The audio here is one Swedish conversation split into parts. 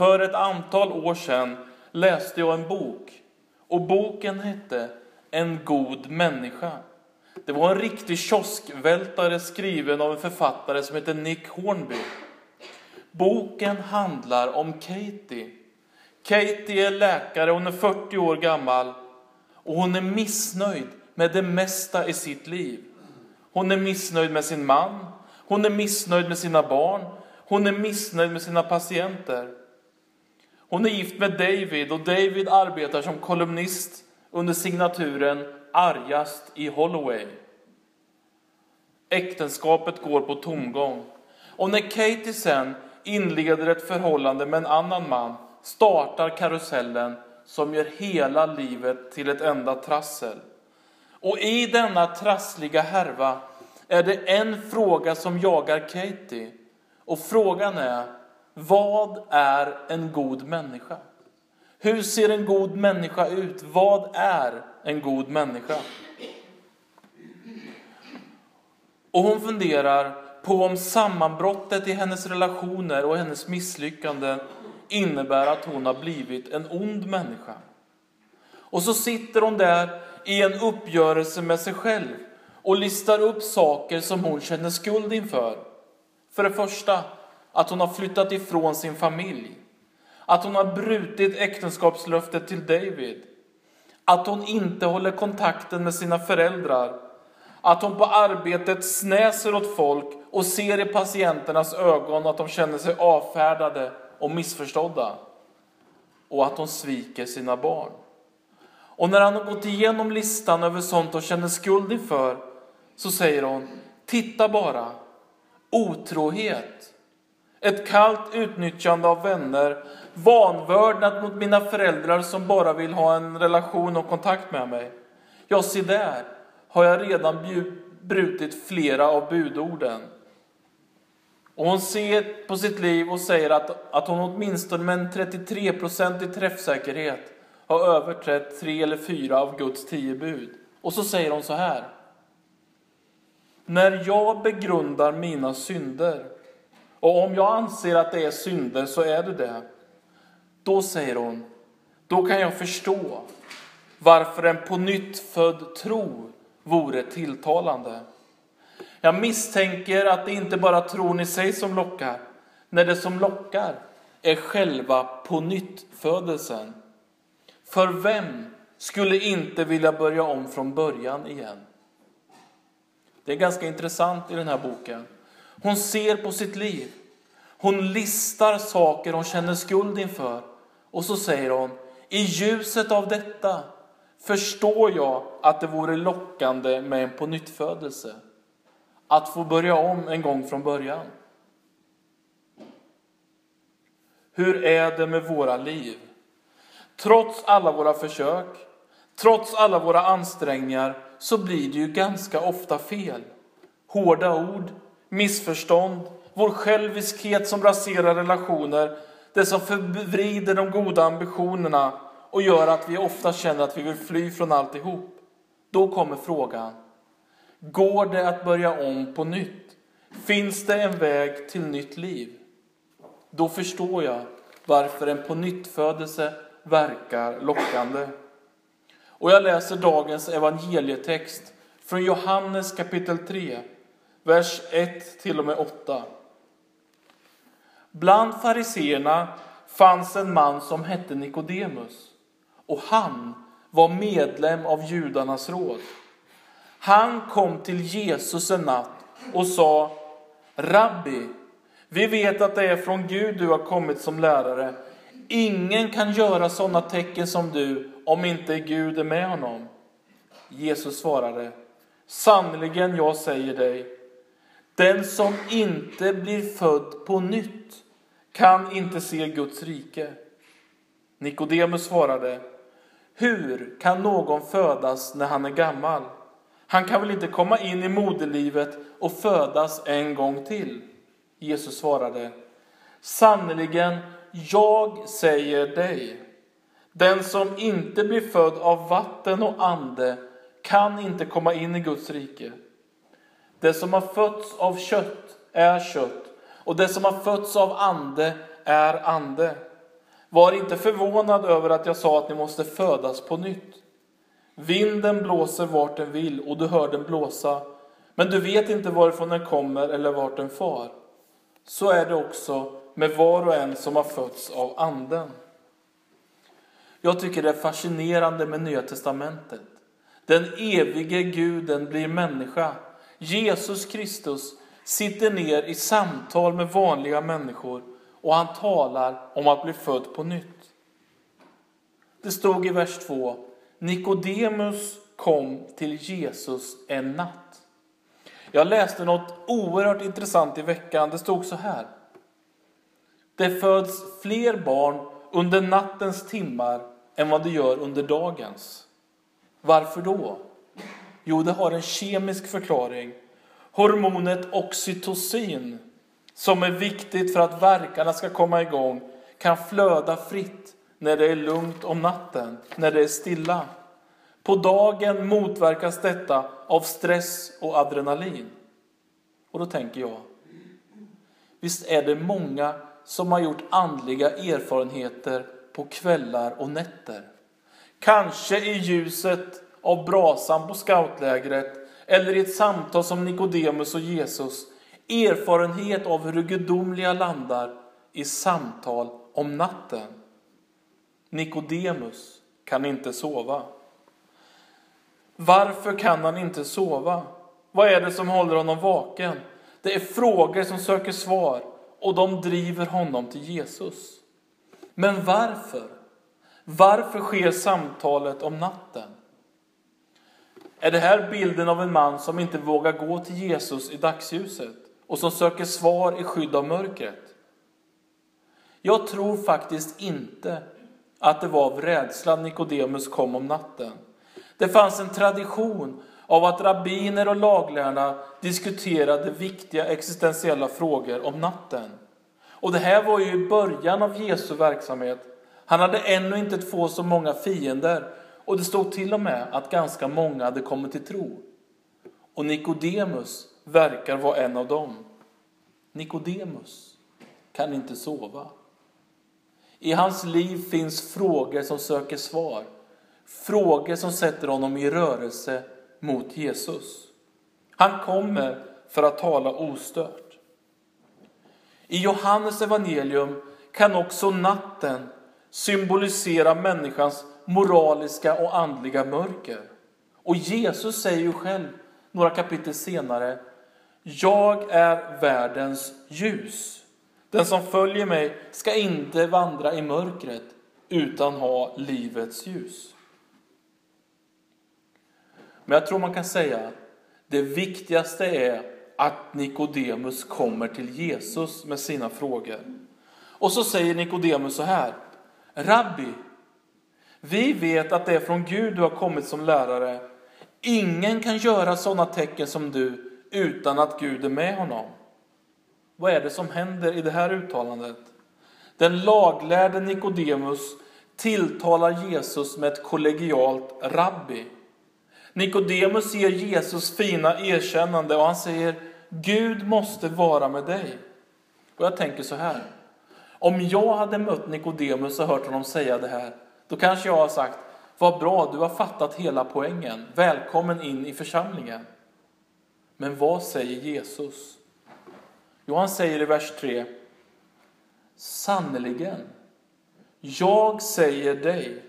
För ett antal år sedan läste jag en bok och boken hette En god människa. Det var en riktig kioskvältare skriven av en författare som heter Nick Hornby. Boken handlar om Katie. Katie är läkare, hon är 40 år gammal och hon är missnöjd med det mesta i sitt liv. Hon är missnöjd med sin man, hon är missnöjd med sina barn, hon är missnöjd med sina patienter. Hon är gift med David och David arbetar som kolumnist under signaturen Argast i Holloway. Äktenskapet går på tomgång. Och när Katie sen inleder ett förhållande med en annan man startar karusellen som gör hela livet till ett enda trassel. Och i denna trassliga härva är det en fråga som jagar Katie. Och frågan är, vad är en god människa? Hur ser en god människa ut? Vad är en god människa? Och hon funderar på om sammanbrottet i hennes relationer och hennes misslyckanden innebär att hon har blivit en ond människa. Och så sitter hon där i en uppgörelse med sig själv och listar upp saker som hon känner skuld inför. För det första, att hon har flyttat ifrån sin familj. Att hon har brutit äktenskapslöftet till David. Att hon inte håller kontakten med sina föräldrar. Att hon på arbetet snäser åt folk och ser i patienternas ögon att de känner sig avfärdade och missförstådda. Och att hon sviker sina barn. Och när han har gått igenom listan över sånt hon känner skuld inför så säger hon, titta bara, otrohet, ett kallt utnyttjande av vänner, vanvördnad mot mina föräldrar som bara vill ha en relation och kontakt med mig. Ja, se där har jag redan brutit flera av budorden. Och hon ser på sitt liv och säger att, att hon åtminstone med en 33-procentig träffsäkerhet har överträtt tre eller fyra av Guds tio bud. Och så säger hon så här. När jag begrundar mina synder, och om jag anser att det är synder så är det det, då säger hon, då kan jag förstå varför en på nytt född tro vore tilltalande. Jag misstänker att det inte bara tron i sig som lockar, när det som lockar är själva på nytt födelsen. För vem skulle inte vilja börja om från början igen? Det är ganska intressant i den här boken. Hon ser på sitt liv. Hon listar saker hon känner skuld inför. Och så säger hon, i ljuset av detta förstår jag att det vore lockande med en pånyttfödelse. Att få börja om en gång från början. Hur är det med våra liv? Trots alla våra försök, trots alla våra ansträngningar så blir det ju ganska ofta fel. Hårda ord, missförstånd, vår själviskhet som raserar relationer, det som förvrider de goda ambitionerna och gör att vi ofta känner att vi vill fly från alltihop. Då kommer frågan, går det att börja om på nytt? Finns det en väg till nytt liv? Då förstår jag varför en på nytt födelse verkar lockande. Och jag läser dagens evangelietext från Johannes kapitel 3, vers 1 till och med 8. Bland fariseerna fanns en man som hette Nikodemus och han var medlem av judarnas råd. Han kom till Jesus en natt och sa Rabbi, vi vet att det är från Gud du har kommit som lärare. Ingen kan göra sådana tecken som du om inte Gud är med honom. Jesus svarade, sannerligen jag säger dig, den som inte blir född på nytt kan inte se Guds rike. Nikodemus svarade, hur kan någon födas när han är gammal? Han kan väl inte komma in i moderlivet och födas en gång till? Jesus svarade, sannerligen, jag säger dig, den som inte blir född av vatten och ande kan inte komma in i Guds rike. Det som har fötts av kött är kött och det som har fötts av ande är ande. Var inte förvånad över att jag sa att ni måste födas på nytt. Vinden blåser vart den vill och du hör den blåsa, men du vet inte varifrån den kommer eller vart den far. Så är det också med var och en som har fötts av Anden. Jag tycker det är fascinerande med Nya Testamentet. Den evige guden blir människa. Jesus Kristus sitter ner i samtal med vanliga människor och han talar om att bli född på nytt. Det stod i vers 2. Nikodemus kom till Jesus en natt. Jag läste något oerhört intressant i veckan. Det stod så här. Det föds fler barn under nattens timmar än vad det gör under dagens. Varför då? Jo, det har en kemisk förklaring. Hormonet oxytocin, som är viktigt för att verkarna ska komma igång, kan flöda fritt när det är lugnt om natten, när det är stilla. På dagen motverkas detta av stress och adrenalin. Och då tänker jag, visst är det många som har gjort andliga erfarenheter på kvällar och nätter. Kanske i ljuset av brasan på scoutlägret eller i ett samtal som Nikodemus och Jesus. Erfarenhet av hur det gudomliga landar i samtal om natten. Nikodemus kan inte sova. Varför kan han inte sova? Vad är det som håller honom vaken? Det är frågor som söker svar och de driver honom till Jesus. Men varför? Varför sker samtalet om natten? Är det här bilden av en man som inte vågar gå till Jesus i dagsljuset och som söker svar i skydd av mörkret? Jag tror faktiskt inte att det var av rädsla Nikodemus kom om natten. Det fanns en tradition av att rabbiner och laglärarna diskuterade viktiga existentiella frågor om natten. Och det här var ju i början av Jesu verksamhet. Han hade ännu inte fått så många fiender och det stod till och med att ganska många hade kommit till tro. Och Nikodemus verkar vara en av dem. Nikodemus kan inte sova. I hans liv finns frågor som söker svar. Frågor som sätter honom i rörelse mot Jesus. Han kommer för att tala ostört. I Johannes evangelium kan också natten symbolisera människans moraliska och andliga mörker. Och Jesus säger ju själv några kapitel senare, jag är världens ljus. Den som följer mig ska inte vandra i mörkret utan ha livets ljus. Men jag tror man kan säga det viktigaste är att Nikodemus kommer till Jesus med sina frågor. Och så säger Nikodemus så här. Rabbi, vi vet att det är från Gud du har kommit som lärare. Ingen kan göra sådana tecken som du utan att Gud är med honom. Vad är det som händer i det här uttalandet? Den laglärde Nikodemus tilltalar Jesus med ett kollegialt rabbi. Nikodemus ger Jesus fina erkännande och han säger Gud måste vara med dig. Och jag tänker så här. Om jag hade mött Nikodemus och hört honom säga det här, då kanske jag har sagt, vad bra, du har fattat hela poängen. Välkommen in i församlingen. Men vad säger Jesus? Jo, han säger i vers 3. Sannerligen, jag säger dig,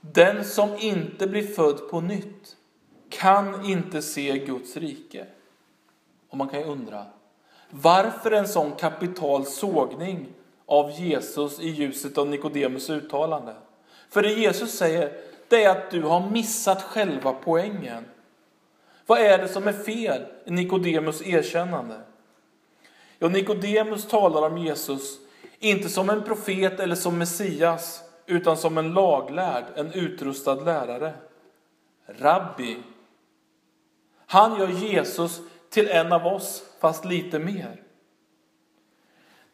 den som inte blir född på nytt kan inte se Guds rike. Och man kan ju undra, varför en sån kapital sågning av Jesus i ljuset av Nikodemus uttalande? För det Jesus säger, det är att du har missat själva poängen. Vad är det som är fel i Nikodemus erkännande? Ja, Nikodemus talar om Jesus inte som en profet eller som Messias, utan som en laglärd, en utrustad lärare. Rabbi. Han gör Jesus till en av oss, fast lite mer.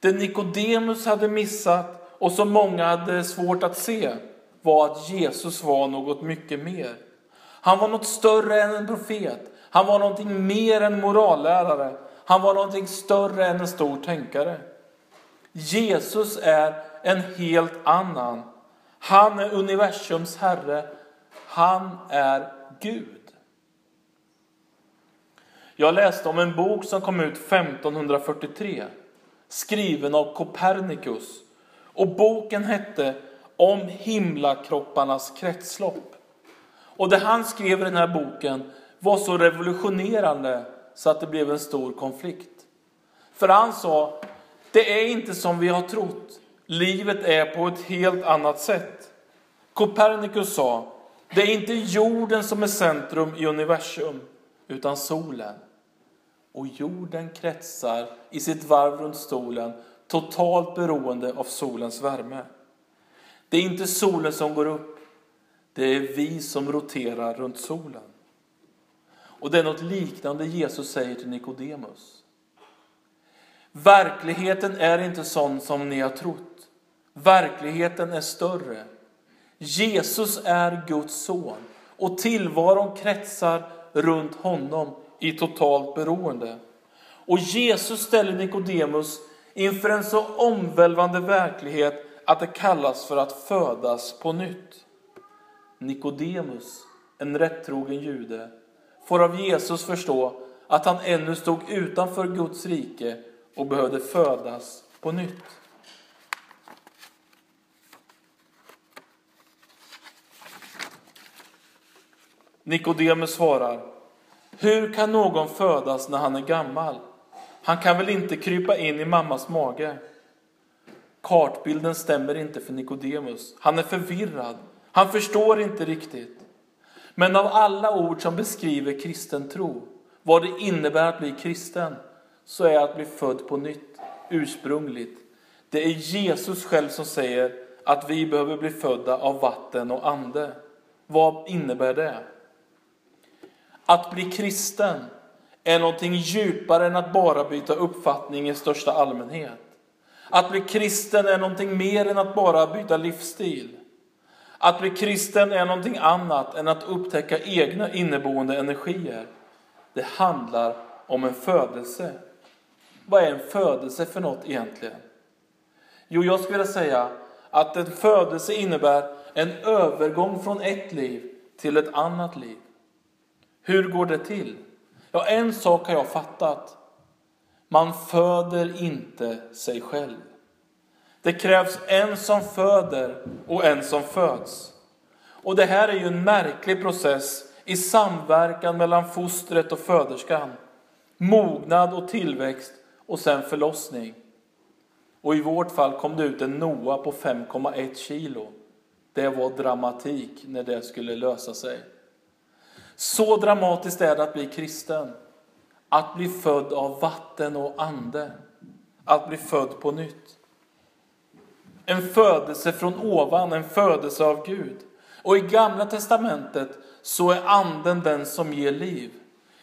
Det Nikodemus hade missat och som många hade svårt att se var att Jesus var något mycket mer. Han var något större än en profet. Han var någonting mer än morallärare. Han var någonting större än en stor tänkare. Jesus är en helt annan. Han är universums herre. Han är Gud. Jag läste om en bok som kom ut 1543, skriven av Copernicus. Och boken hette om himlakropparnas kretslopp. Och det han skrev i den här boken var så revolutionerande så att det blev en stor konflikt. För han sa, det är inte som vi har trott. Livet är på ett helt annat sätt. Copernicus sa, det är inte jorden som är centrum i universum, utan solen. Och jorden kretsar i sitt varv runt solen, totalt beroende av solens värme. Det är inte solen som går upp, det är vi som roterar runt solen. Och det är något liknande Jesus säger till Nikodemus. Verkligheten är inte sån som ni har trott. Verkligheten är större. Jesus är Guds son och tillvaron kretsar runt honom i totalt beroende. Och Jesus ställer Nikodemus inför en så omvälvande verklighet att det kallas för att födas på nytt. Nikodemus, en rättrogen jude, får av Jesus förstå att han ännu stod utanför Guds rike och behövde födas på nytt. Nikodemus svarar, hur kan någon födas när han är gammal? Han kan väl inte krypa in i mammas mage? Kartbilden stämmer inte för Nikodemus. Han är förvirrad. Han förstår inte riktigt. Men av alla ord som beskriver kristen tro, vad det innebär att bli kristen, så är att bli född på nytt, ursprungligt. Det är Jesus själv som säger att vi behöver bli födda av vatten och ande. Vad innebär det? Att bli kristen är någonting djupare än att bara byta uppfattning i största allmänhet. Att bli kristen är någonting mer än att bara byta livsstil. Att bli kristen är någonting annat än att upptäcka egna inneboende energier. Det handlar om en födelse. Vad är en födelse för något egentligen? Jo, jag skulle vilja säga att en födelse innebär en övergång från ett liv till ett annat liv. Hur går det till? Ja, en sak har jag fattat. Man föder inte sig själv. Det krävs en som föder och en som föds. Och det här är ju en märklig process i samverkan mellan fostret och föderskan. Mognad och tillväxt och sen förlossning. Och i vårt fall kom det ut en Noa på 5,1 kilo. Det var dramatik när det skulle lösa sig. Så dramatiskt är det att bli kristen. Att bli född av vatten och ande. Att bli född på nytt. En födelse från ovan, en födelse av Gud. Och i Gamla Testamentet så är anden den som ger liv.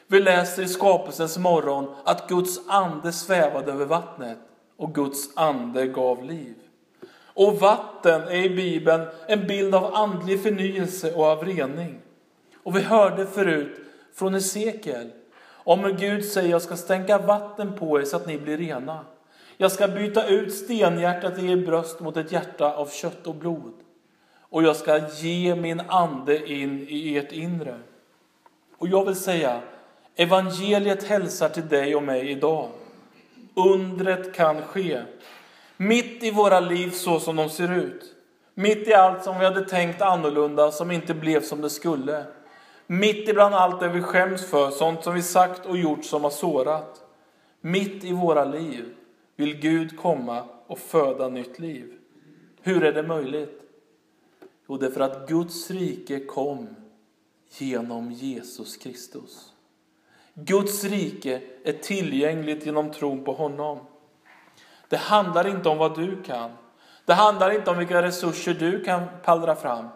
Vi läser i skapelsens morgon att Guds ande svävade över vattnet och Guds ande gav liv. Och vatten är i Bibeln en bild av andlig förnyelse och av rening. Och vi hörde förut från Hesekiel om hur Gud säger jag ska stänka vatten på er så att ni blir rena. Jag ska byta ut stenhjärtat i er bröst mot ett hjärta av kött och blod. Och jag ska ge min ande in i ert inre. Och jag vill säga, evangeliet hälsar till dig och mig idag. Undret kan ske. Mitt i våra liv så som de ser ut. Mitt i allt som vi hade tänkt annorlunda, som inte blev som det skulle. Mitt ibland allt det vi skäms för, sånt som vi sagt och gjort som har sårat. Mitt i våra liv vill Gud komma och föda nytt liv. Hur är det möjligt? Jo, det är för att Guds rike kom genom Jesus Kristus. Guds rike är tillgängligt genom tron på honom. Det handlar inte om vad du kan. Det handlar inte om vilka resurser du kan pallra fram.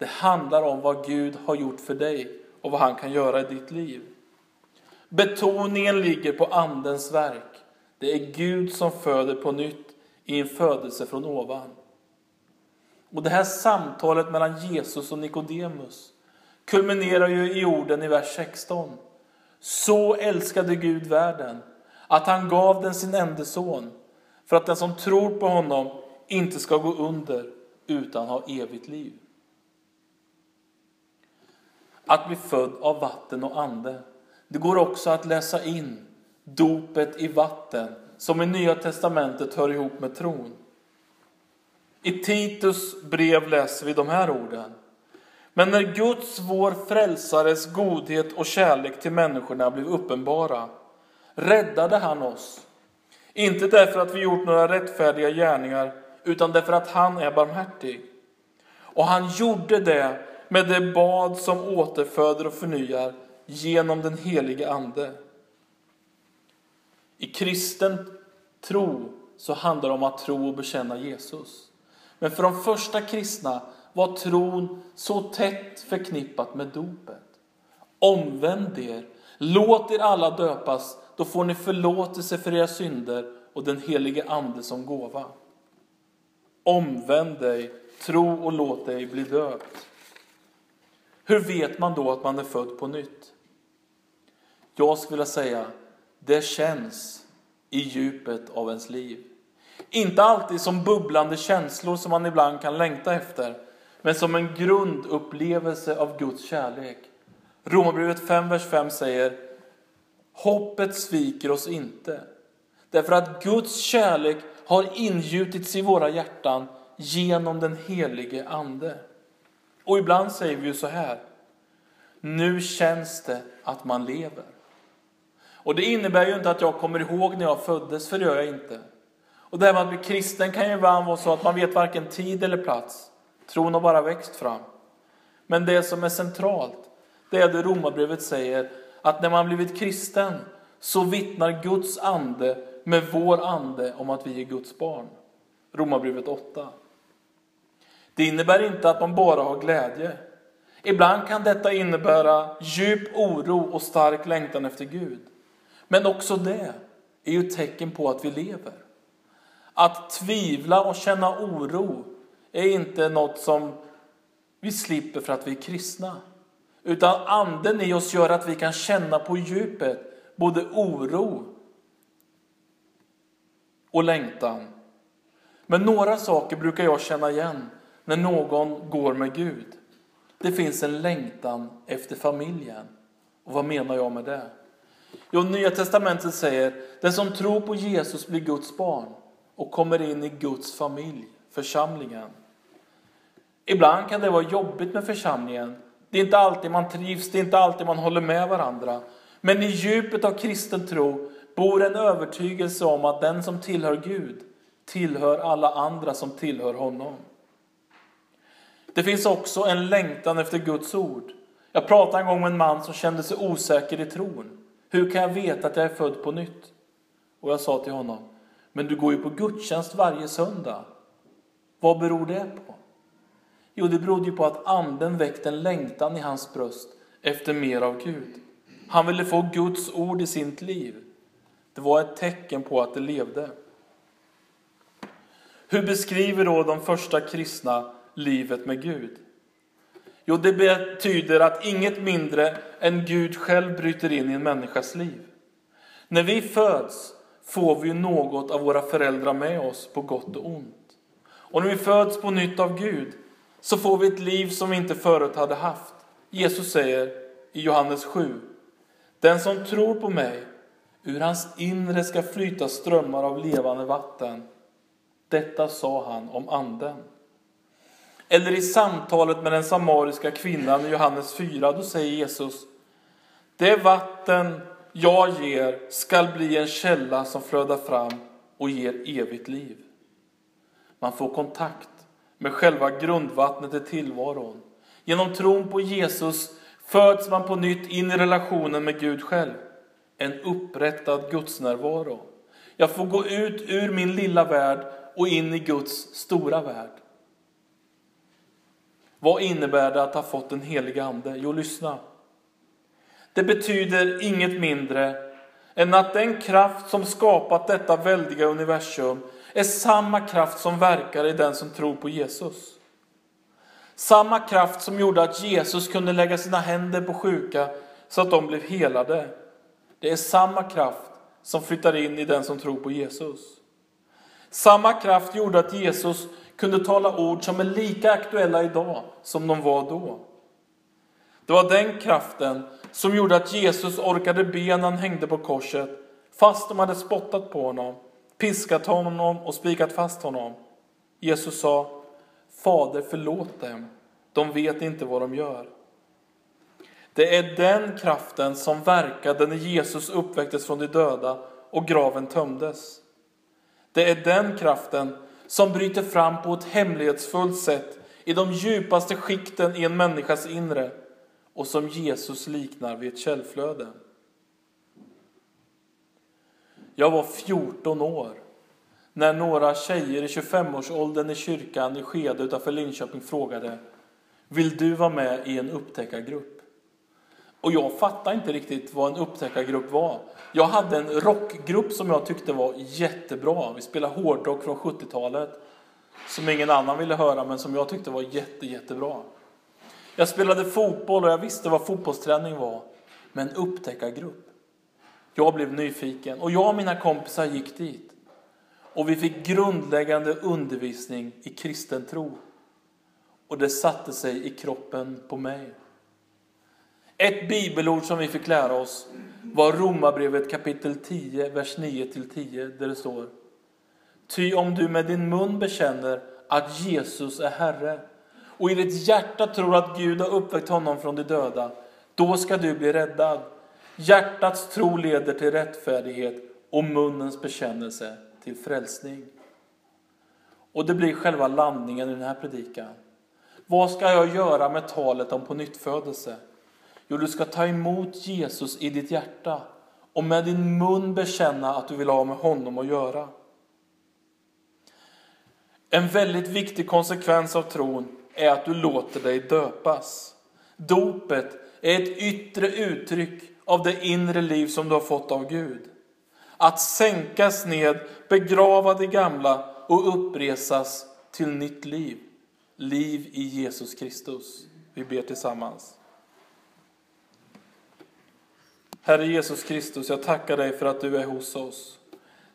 Det handlar om vad Gud har gjort för dig och vad han kan göra i ditt liv. Betoningen ligger på Andens verk. Det är Gud som föder på nytt i en födelse från ovan. Och det här samtalet mellan Jesus och Nikodemus kulminerar ju i orden i vers 16. Så älskade Gud världen att han gav den sin enda son för att den som tror på honom inte ska gå under utan ha evigt liv. Att bli född av vatten och ande. Det går också att läsa in dopet i vatten som i Nya Testamentet hör ihop med tron. I Titus brev läser vi de här orden. Men när Guds, vår frälsares godhet och kärlek till människorna blev uppenbara räddade han oss. Inte därför att vi gjort några rättfärdiga gärningar utan därför att han är barmhärtig. Och han gjorde det med det bad som återföder och förnyar genom den helige Ande. I kristen tro så handlar det om att tro och bekänna Jesus. Men för de första kristna var tron så tätt förknippat med dopet. Omvänd er, låt er alla döpas, då får ni förlåtelse för era synder och den helige Ande som gåva. Omvänd dig, tro och låt dig bli döpt. Hur vet man då att man är född på nytt? Jag skulle vilja säga, det känns i djupet av ens liv. Inte alltid som bubblande känslor som man ibland kan längta efter, men som en grundupplevelse av Guds kärlek. Romarbrevet 5, vers 5 säger Hoppet sviker oss inte, därför att Guds kärlek har ingjutits i våra hjärtan genom den helige Ande. Och ibland säger vi ju så här, nu känns det att man lever. Och det innebär ju inte att jag kommer ihåg när jag föddes, för det gör jag inte. Och det här med att bli kristen kan ju ibland vara så att man vet varken tid eller plats. Tron har bara växt fram. Men det som är centralt, det är det Romarbrevet säger, att när man blivit kristen så vittnar Guds ande med vår ande om att vi är Guds barn. Romarbrevet 8. Det innebär inte att man bara har glädje. Ibland kan detta innebära djup oro och stark längtan efter Gud. Men också det är ju tecken på att vi lever. Att tvivla och känna oro är inte något som vi slipper för att vi är kristna. Utan anden i oss gör att vi kan känna på djupet både oro och längtan. Men några saker brukar jag känna igen när någon går med Gud. Det finns en längtan efter familjen. Och vad menar jag med det? Jo, Nya Testamentet säger den som tror på Jesus blir Guds barn och kommer in i Guds familj, församlingen. Ibland kan det vara jobbigt med församlingen. Det är inte alltid man trivs, det är inte alltid man håller med varandra. Men i djupet av kristen tro bor en övertygelse om att den som tillhör Gud tillhör alla andra som tillhör honom. Det finns också en längtan efter Guds ord. Jag pratade en gång med en man som kände sig osäker i tron. Hur kan jag veta att jag är född på nytt? Och jag sa till honom, men du går ju på gudstjänst varje söndag. Vad beror det på? Jo, det berodde ju på att anden väckte en längtan i hans bröst efter mer av Gud. Han ville få Guds ord i sitt liv. Det var ett tecken på att det levde. Hur beskriver då de första kristna livet med Gud? Jo, det betyder att inget mindre än Gud själv bryter in i en människas liv. När vi föds får vi något av våra föräldrar med oss på gott och ont. Och när vi föds på nytt av Gud så får vi ett liv som vi inte förut hade haft. Jesus säger i Johannes 7. Den som tror på mig, ur hans inre ska flyta strömmar av levande vatten. Detta sa han om anden. Eller i samtalet med den samariska kvinnan i Johannes 4, då säger Jesus Det vatten jag ger skall bli en källa som flödar fram och ger evigt liv. Man får kontakt med själva grundvattnet i tillvaron. Genom tron på Jesus föds man på nytt in i relationen med Gud själv. En upprättad gudsnärvaro. Jag får gå ut ur min lilla värld och in i Guds stora värld. Vad innebär det att ha fått den helige Ande? Jo, lyssna. Det betyder inget mindre än att den kraft som skapat detta väldiga universum är samma kraft som verkar i den som tror på Jesus. Samma kraft som gjorde att Jesus kunde lägga sina händer på sjuka så att de blev helade. Det är samma kraft som flyttar in i den som tror på Jesus. Samma kraft gjorde att Jesus kunde tala ord som är lika aktuella idag som de var då. Det var den kraften som gjorde att Jesus orkade be när han hängde på korset, fast de hade spottat på honom, piskat honom och spikat fast honom. Jesus sa, Fader förlåt dem, de vet inte vad de gör. Det är den kraften som verkade när Jesus uppväcktes från de döda och graven tömdes. Det är den kraften som bryter fram på ett hemlighetsfullt sätt i de djupaste skikten i en människas inre och som Jesus liknar vid ett källflöde. Jag var 14 år när några tjejer i 25-årsåldern i kyrkan i Skede utanför Linköping frågade Vill du vara med i en upptäckargrupp? Och jag fattade inte riktigt vad en upptäckargrupp var. Jag hade en rockgrupp som jag tyckte var jättebra. Vi spelade hårdrock från 70-talet. Som ingen annan ville höra, men som jag tyckte var jätte, jättebra. Jag spelade fotboll och jag visste vad fotbollsträning var. Men upptäckargrupp. Jag blev nyfiken och jag och mina kompisar gick dit. Och vi fick grundläggande undervisning i kristen tro. Och det satte sig i kroppen på mig. Ett bibelord som vi fick lära oss var Romarbrevet kapitel 10, vers 9-10, där det står Ty om du med din mun bekänner att Jesus är Herre och i ditt hjärta tror att Gud har uppväckt honom från de döda, då ska du bli räddad. Hjärtats tro leder till rättfärdighet och munnens bekännelse till frälsning. Och det blir själva landningen i den här predikan. Vad ska jag göra med talet om pånyttfödelse? Jo, du ska ta emot Jesus i ditt hjärta och med din mun bekänna att du vill ha med honom att göra. En väldigt viktig konsekvens av tron är att du låter dig döpas. Dopet är ett yttre uttryck av det inre liv som du har fått av Gud. Att sänkas ned, begrava det gamla och uppresas till nytt liv. Liv i Jesus Kristus. Vi ber tillsammans. Herre Jesus Kristus, jag tackar dig för att du är hos oss.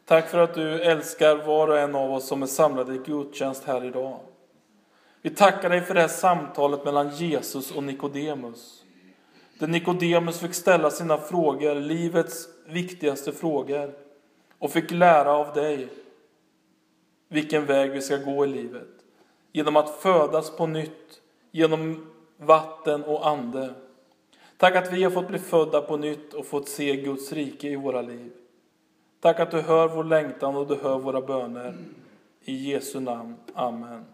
Tack för att du älskar var och en av oss som är samlade i gudstjänst här idag. Vi tackar dig för det här samtalet mellan Jesus och Nikodemus. Där Nikodemus fick ställa sina frågor, livets viktigaste frågor, och fick lära av dig vilken väg vi ska gå i livet. Genom att födas på nytt, genom vatten och ande. Tack att vi har fått bli födda på nytt och fått se Guds rike i våra liv. Tack att du hör vår längtan och du hör våra böner. I Jesu namn. Amen.